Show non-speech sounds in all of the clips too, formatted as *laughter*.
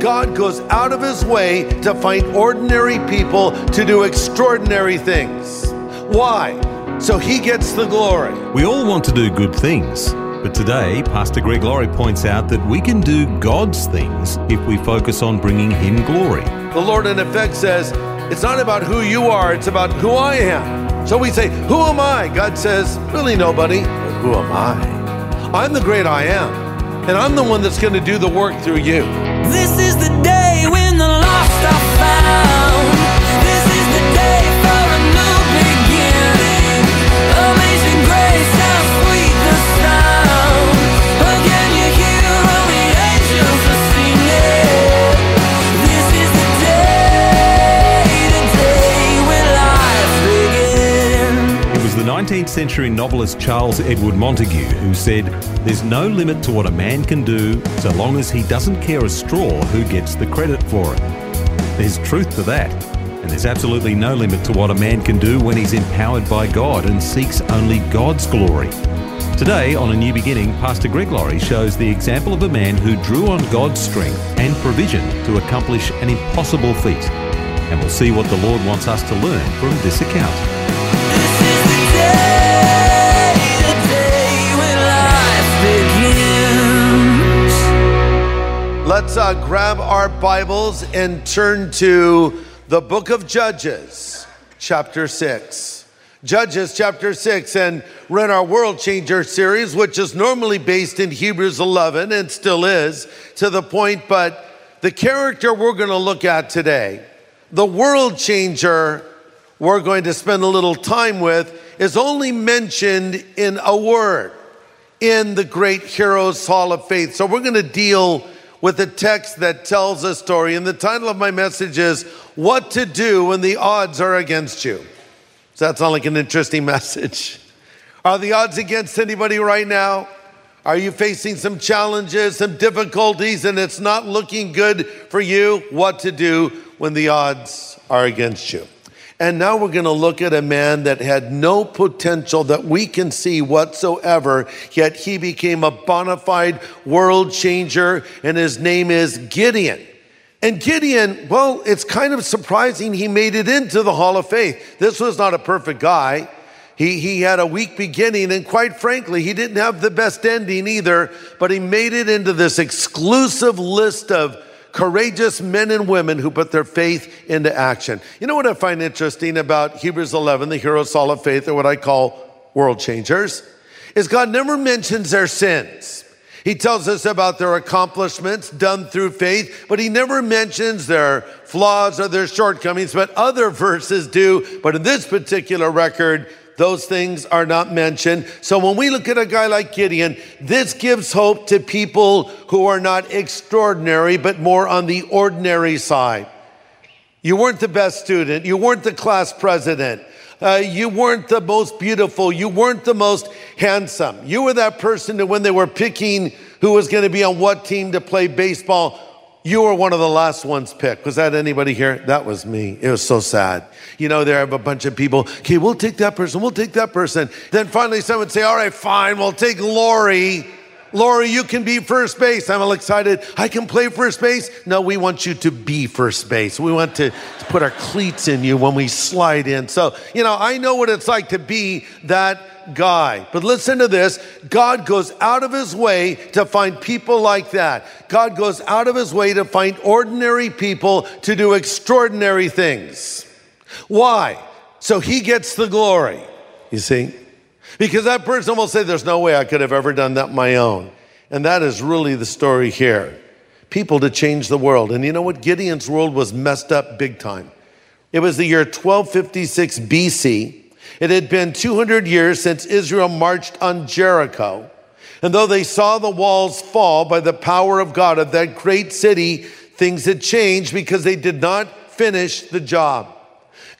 God goes out of his way to find ordinary people to do extraordinary things. Why? So he gets the glory. We all want to do good things, but today Pastor Greg Laurie points out that we can do God's things if we focus on bringing him glory. The Lord, in effect, says, It's not about who you are, it's about who I am. So we say, Who am I? God says, Really nobody, but who am I? I'm the great I am. And I'm the one that's going to do the work through you. This is the 19th century novelist Charles Edward Montague who said, There's no limit to what a man can do so long as he doesn't care a straw who gets the credit for it. There's truth to that, and there's absolutely no limit to what a man can do when he's empowered by God and seeks only God's glory. Today, on A New Beginning, Pastor Greg Laurie shows the example of a man who drew on God's strength and provision to accomplish an impossible feat. And we'll see what the Lord wants us to learn from this account. Let's uh, grab our Bibles and turn to the book of Judges, chapter 6. Judges chapter 6, and we're in our World Changer series, which is normally based in Hebrews 11 and still is to the point, but the character we're going to look at today, the world changer we're going to spend a little time with, is only mentioned in a word in the Great Heroes Hall of Faith. So we're going to deal with a text that tells a story. And the title of my message is What to Do When the Odds Are Against You. Does that sound like an interesting *laughs* message? Are the odds against anybody right now? Are you facing some challenges, some difficulties, and it's not looking good for you? What to do when the odds are against you? And now we're going to look at a man that had no potential that we can see whatsoever, yet he became a bona fide world changer, and his name is Gideon. And Gideon, well, it's kind of surprising he made it into the Hall of Faith. This was not a perfect guy. He, he had a weak beginning, and quite frankly, he didn't have the best ending either, but he made it into this exclusive list of courageous men and women who put their faith into action. You know what I find interesting about Hebrews 11, the Heroes Hall of Faith, or what I call world changers, is God never mentions their sins. He tells us about their accomplishments done through faith, but he never mentions their flaws or their shortcomings, but other *laughs* verses do. But in this particular record, those things are not mentioned. So when we look at a guy like Gideon, this gives hope to people who are not extraordinary, but more on the ordinary side. You weren't the best student. You weren't the class president. Uh, you weren't the most beautiful. You weren't the most handsome. You were that person that when they were picking who was going to be on what team to play baseball, you were one of the last ones picked. Was that anybody here? That was me. It was so sad. You know, there have a bunch of people, okay, we'll take that person, we'll take that person. Then finally someone would say, all right, fine, we'll take Laurie. Laurie, you can be first base. I'm all excited. I can play first base. No, we want you to be first base. We want to, to put our cleats in you when we slide in. So, you know, I know what it's like to be that guy. But listen to this God goes out of his way to find people like that. God goes out of his way to find ordinary people to do extraordinary things. Why? So he gets the glory. You see? Because that person will say, There's no way I could have ever done that my own. And that is really the story here. People to change the world. And you know what? Gideon's world was messed up big time. It was the year 1256 BC. It had been 200 years since Israel marched on Jericho. And though they saw the walls fall by the power of God of that great city, things had changed because they did not finish the job.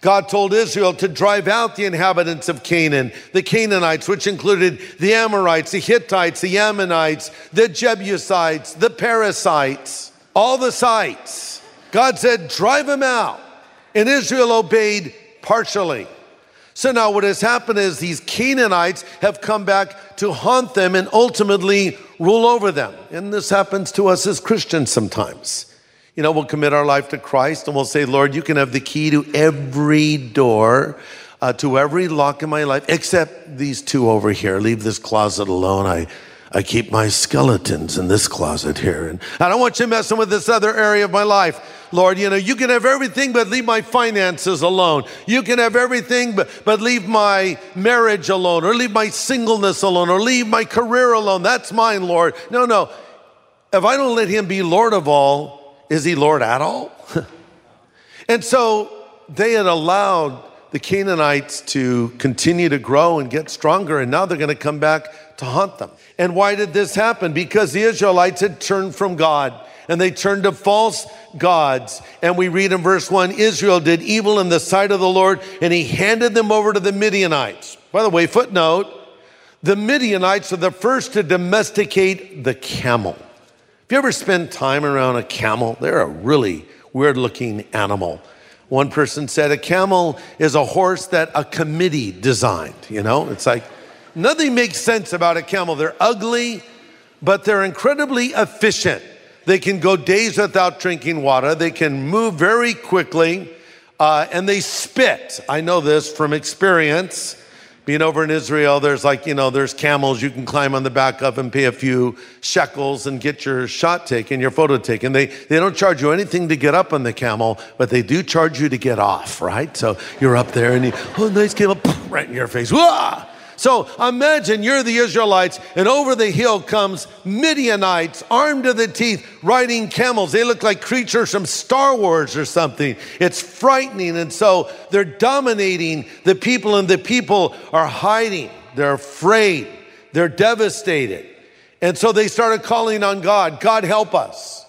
God told Israel to drive out the inhabitants of Canaan, the Canaanites, which included the Amorites, the Hittites, the Ammonites, the Jebusites, the Parasites, all the sites. God said, drive them out. And Israel obeyed partially. So now what has happened is these Canaanites have come back to haunt them and ultimately rule over them. And this happens to us as Christians sometimes. You know, we'll commit our life to Christ and we'll say, Lord, you can have the key to every door, uh, to every lock in my life, except these two over here. Leave this closet alone. I, I keep my skeletons in this closet here. And I don't want you messing with this other area of my life. Lord, you know, you can have everything, but leave my finances alone. You can have everything, but, but leave my marriage alone, or leave my singleness alone, or leave my career alone. That's mine, Lord. No, no. If I don't let Him be Lord of all, is he Lord at all? *laughs* and so they had allowed the Canaanites to continue to grow and get stronger, and now they're going to come back to haunt them. And why did this happen? Because the Israelites had turned from God and they turned to false gods. And we read in verse 1 Israel did evil in the sight of the Lord, and he handed them over to the Midianites. By the way, footnote the Midianites are the first to domesticate the camel. If you ever spend time around a camel, they're a really weird looking animal. One person said a camel is a horse that a committee designed. You know, it's like nothing makes sense about a camel. They're ugly, but they're incredibly efficient. They can go days without drinking water, they can move very quickly, uh, and they spit. I know this from experience being over in Israel, there's like, you know, there's camels you can climb on the back of and pay a few shekels and get your shot taken, your photo taken. They, they don't charge you anything to get up on the camel, but they do charge you to get off, right? So you're up there and you, oh, nice camel, *laughs* right in your face. Wah! So imagine you're the Israelites, and over the hill comes Midianites, armed to the teeth, riding camels. They look like creatures from Star Wars or something. It's frightening. And so they're dominating the people, and the people are hiding. They're afraid. They're devastated. And so they started calling on God God, help us.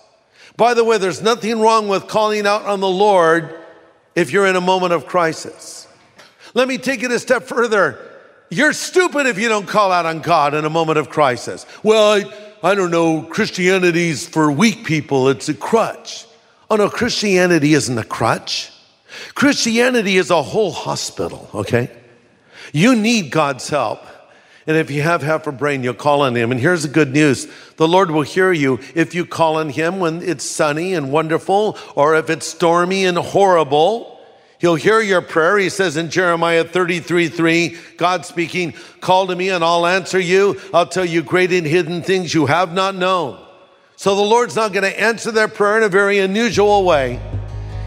By the way, there's nothing wrong with calling out on the Lord if you're in a moment of crisis. Let me take it a step further. You're stupid if you don't call out on God in a moment of crisis. Well, I, I don't know, Christianity's for weak people, it's a crutch. Oh no, Christianity isn't a crutch. Christianity is a whole hospital, okay? You need God's help. And if you have half a brain, you'll call on Him. And here's the good news the Lord will hear you if you call on Him when it's sunny and wonderful, or if it's stormy and horrible. He'll hear your prayer. He says in Jeremiah 33 3, God speaking, Call to me and I'll answer you. I'll tell you great and hidden things you have not known. So the Lord's not going to answer their prayer in a very unusual way.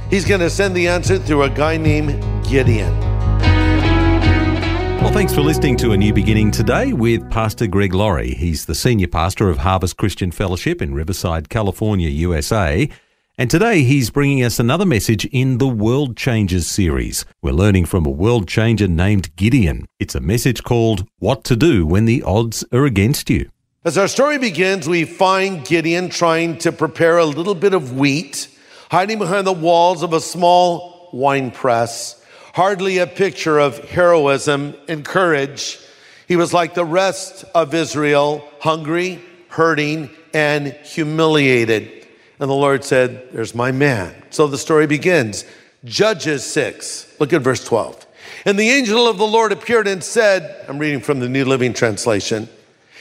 He's going to send the answer through a guy named Gideon. Well, thanks for listening to A New Beginning today with Pastor Greg Laurie. He's the senior pastor of Harvest Christian Fellowship in Riverside, California, USA. And today he's bringing us another message in the World Changers series. We're learning from a world changer named Gideon. It's a message called What to Do When the Odds Are Against You. As our story begins, we find Gideon trying to prepare a little bit of wheat, hiding behind the walls of a small wine press. Hardly a picture of heroism and courage. He was like the rest of Israel, hungry, hurting, and humiliated. And the Lord said, There's my man. So the story begins. Judges 6. Look at verse 12. And the angel of the Lord appeared and said, I'm reading from the New Living Translation,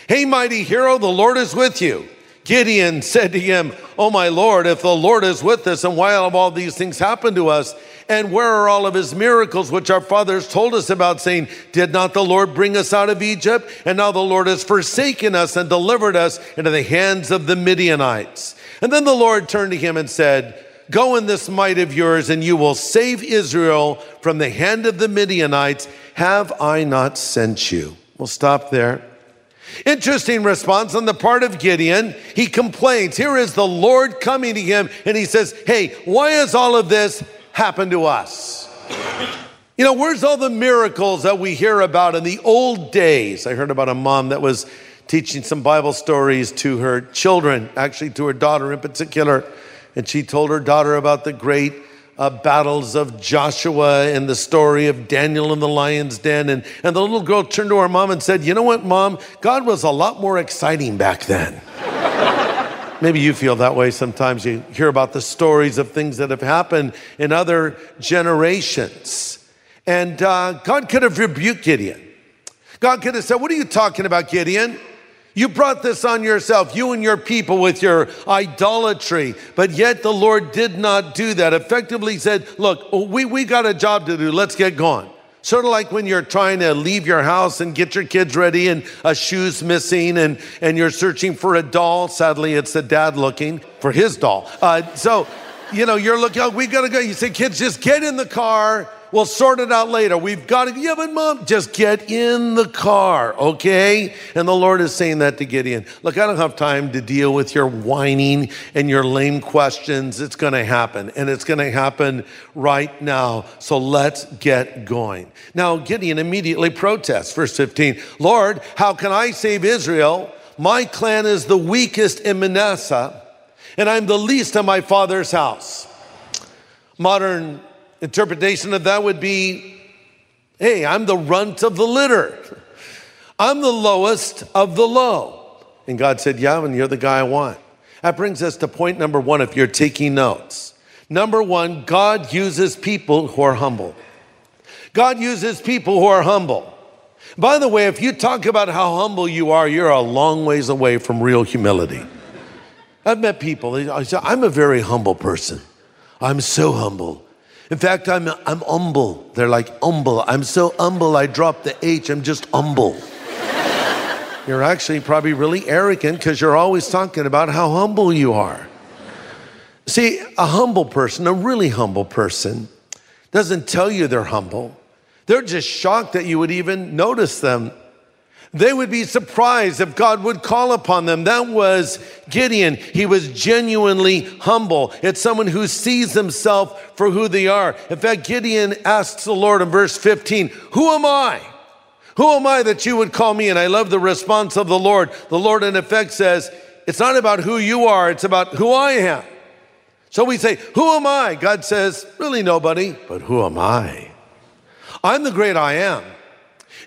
Hey, mighty hero, the Lord is with you. Gideon said to him, Oh, my Lord, if the Lord is with us, and why have all these things happened to us? And where are all of his miracles, which our fathers told us about, saying, Did not the Lord bring us out of Egypt? And now the Lord has forsaken us and delivered us into the hands of the Midianites. And then the Lord turned to him and said, Go in this might of yours, and you will save Israel from the hand of the Midianites. Have I not sent you? We'll stop there. Interesting response on the part of Gideon. He complains. Here is the Lord coming to him, and he says, Hey, why is all of this happened to us? You know, where's all the miracles that we hear about in the old days? I heard about a mom that was teaching some Bible stories to her children, actually to her daughter in particular. and she told her daughter about the great uh, battles of Joshua and the story of Daniel in the lion's den. And, and the little girl turned to her mom and said, You know what, mom? God was a lot more exciting back then. Maybe you feel that way sometimes. You hear about the stories of things that have happened in other generations. And uh, God could have rebuked Gideon. God could have said, What are you talking about, Gideon? You brought this on yourself, you and your people, with your idolatry. But yet the Lord did not do that. Effectively said, Look, we, we got a job to do. Let's get going. Sort of like when you're trying to leave your house and get your kids ready and a shoe's missing and, and you're searching for a doll. Sadly, it's the dad looking for his doll. Uh, so, you know, you're looking, oh, we gotta go. You say, kids, just get in the car We'll sort it out later. We've got to, yeah, but mom, just get in the car, okay? And the Lord is saying that to Gideon. Look, I don't have time to deal with your whining and your lame questions. It's going to happen, and it's going to happen right now. So let's get going. Now, Gideon immediately protests. Verse 15 Lord, how can I save Israel? My clan is the weakest in Manasseh, and I'm the least in my father's house. Modern interpretation of that would be hey, I'm the runt of the litter. I'm the lowest of the low. And God said, yeah, and you're the guy I want. That brings us to point number one if you're taking notes. Number one, God uses people who are humble. God uses people who are humble. By the way, if you talk about how humble you are, you're a long ways away from real humility. I've met people, I say, I'm a very humble person. I'm so humble. In fact, I'm, I'm humble. They're like, humble. I'm so humble, I dropped the H. I'm just humble. *laughs* you're actually probably really arrogant because you're always talking about how humble you are. See, a humble person, a really humble person, doesn't tell you they're humble. They're just shocked that you would even notice them they would be surprised if God would call upon them. That was Gideon. He was genuinely humble. It's someone who sees himself for who they are. In fact, Gideon asks the Lord in verse 15, Who am I? Who am I that you would call me? And I love the response of the Lord. The Lord, in effect, says, It's not about who you are, it's about who I am. So we say, Who am I? God says, Really nobody, but who am I? I'm the great I am.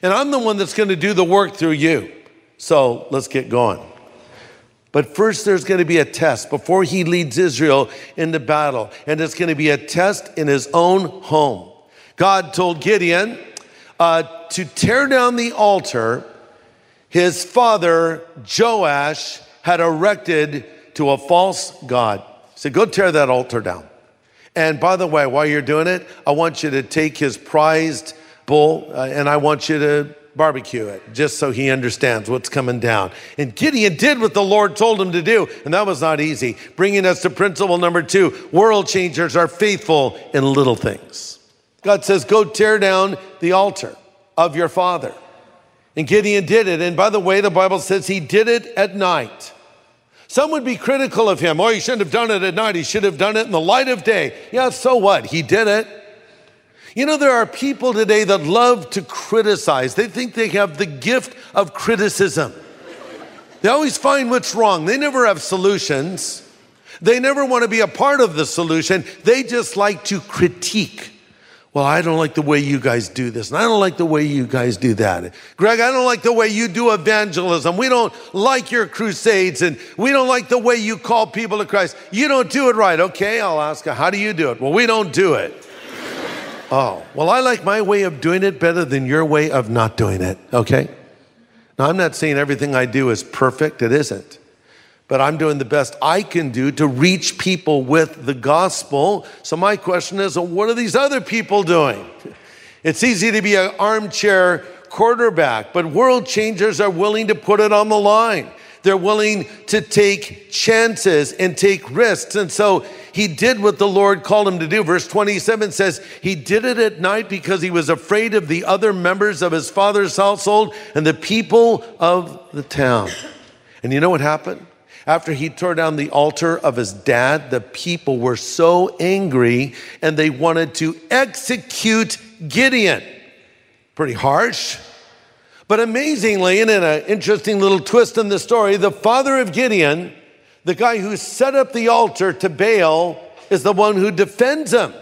And I'm the one that's going to do the work through you. So let's get going. But first, there's going to be a test before he leads Israel into battle. And it's going to be a test in his own home. God told Gideon uh, to tear down the altar his father, Joash, had erected to a false God. He said, Go tear that altar down. And by the way, while you're doing it, I want you to take his prized bull, uh, and I want you to barbecue it just so he understands what's coming down. And Gideon did what the Lord told him to do, and that was not easy. Bringing us to principle number two world changers are faithful in little things. God says, Go tear down the altar of your father. And Gideon did it. And by the way, the Bible says he did it at night. Some would be critical of him. Oh, he shouldn't have done it at night. He should have done it in the light of day. Yeah, so what? He did it. You know, there are people today that love to criticize. They think they have the gift of criticism. They always find what's wrong. They never have solutions. They never want to be a part of the solution. They just like to critique. Well, I don't like the way you guys do this, and I don't like the way you guys do that. Greg, I don't like the way you do evangelism. We don't like your crusades, and we don't like the way you call people to Christ. You don't do it right. Okay, I'll ask, how do you do it? Well, we don't do it. Oh, well, I like my way of doing it better than your way of not doing it, okay? Now, I'm not saying everything I do is perfect, it isn't. But I'm doing the best I can do to reach people with the gospel. So, my question is well, what are these other people doing? It's easy to be an armchair quarterback, but world changers are willing to put it on the line. They're willing to take chances and take risks. And so he did what the Lord called him to do. Verse 27 says, He did it at night because he was afraid of the other members of his father's household and the people of the town. And you know what happened? After he tore down the altar of his dad, the people were so angry and they wanted to execute Gideon. Pretty harsh. But amazingly, and in an interesting little twist in the story, the father of Gideon, The guy who set up the altar to Baal is the one who defends him.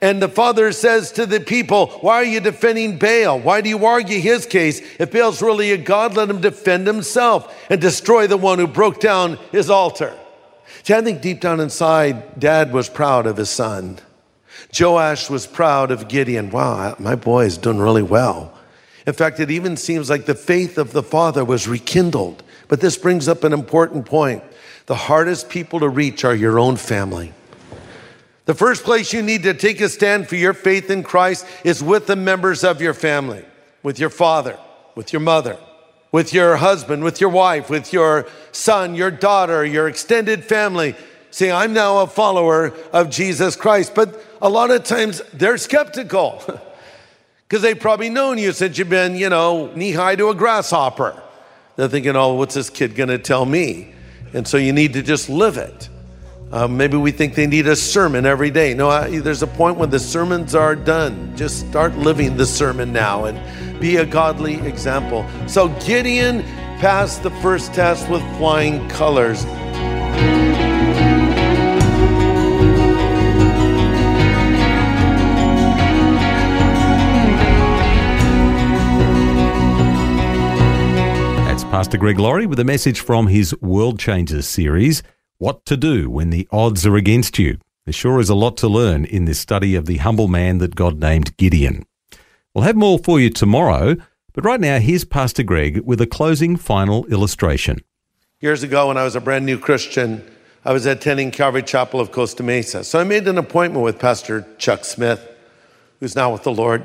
And the father says to the people, Why are you defending Baal? Why do you argue his case? If Baal's really a God, let him defend himself and destroy the one who broke down his altar. See, I think deep down inside, dad was proud of his son. Joash was proud of Gideon. Wow, my boy is doing really well. In fact, it even seems like the faith of the father was rekindled. But this brings up an important point. The hardest people to reach are your own family. The first place you need to take a stand for your faith in Christ is with the members of your family, with your father, with your mother, with your husband, with your wife, with your son, your daughter, your extended family. See, I'm now a follower of Jesus Christ. But a lot of times they're skeptical *laughs* because they've probably known you since you've been, you know, knee high to a grasshopper. They're thinking, oh, what's this kid going to tell me? And so you need to just live it. Uh, maybe we think they need a sermon every day. No, I, there's a point when the sermons are done. Just start living the sermon now and be a godly example. So Gideon passed the first test with flying colors. Pastor Greg Laurie with a message from his World Changers series What to Do When the Odds Are Against You. There sure is a lot to learn in this study of the humble man that God named Gideon. We'll have more for you tomorrow, but right now here's Pastor Greg with a closing final illustration. Years ago, when I was a brand new Christian, I was attending Calvary Chapel of Costa Mesa. So I made an appointment with Pastor Chuck Smith, who's now with the Lord.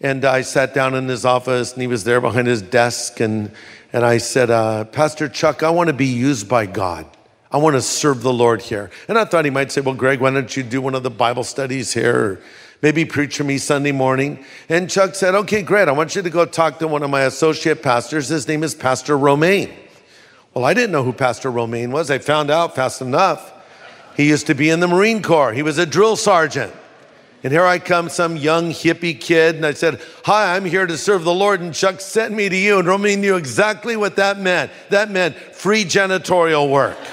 And I sat down in his office, and he was there behind his desk. And, and I said, uh, Pastor Chuck, I want to be used by God. I want to serve the Lord here. And I thought he might say, Well, Greg, why don't you do one of the Bible studies here? Or maybe preach for me Sunday morning. And Chuck said, Okay, great. I want you to go talk to one of my associate pastors. His name is Pastor Romaine. Well, I didn't know who Pastor Romaine was. I found out fast enough. He used to be in the Marine Corps, he was a drill sergeant. And here I come, some young hippie kid, and I said, Hi, I'm here to serve the Lord, and Chuck sent me to you. And Romaine knew exactly what that meant. That meant free janitorial work. *laughs*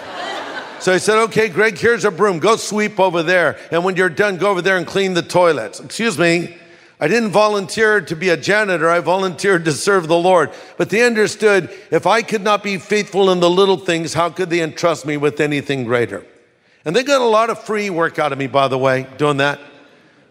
So I said, okay, Greg, here's a broom. Go sweep over there. And when you're done, go over there and clean the toilets. Excuse me. I didn't volunteer to be a janitor. I volunteered to serve the Lord. But they understood if I could not be faithful in the little things, how could they entrust me with anything greater? And they got a lot of free work out of me, by the way, doing that.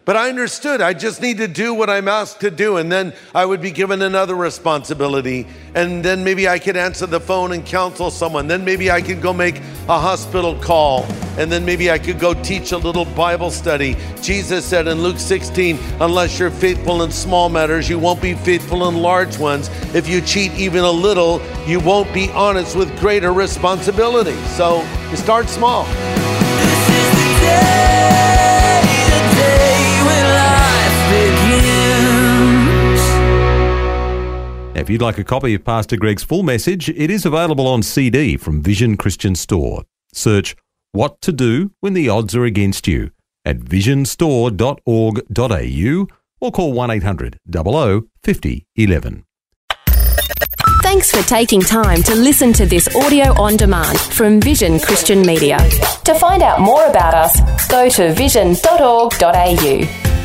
But I understood I just need to do what I'm asked to do, and then I would be given another responsibility. And then maybe I could answer the phone and counsel someone. Then maybe I could go make a hospital call. And then maybe I could go teach a little Bible study. Jesus said in Luke 16, unless you're faithful in small matters, you won't be faithful in large ones. If you cheat even a little, you won't be honest with greater responsibility. So start small. If you'd like a copy of Pastor Greg's full message, it is available on CD from Vision Christian Store. Search What to Do When the Odds Are Against You at visionstore.org.au or call 1 800 00 50 11. Thanks for taking time to listen to this audio on demand from Vision Christian Media. To find out more about us, go to vision.org.au.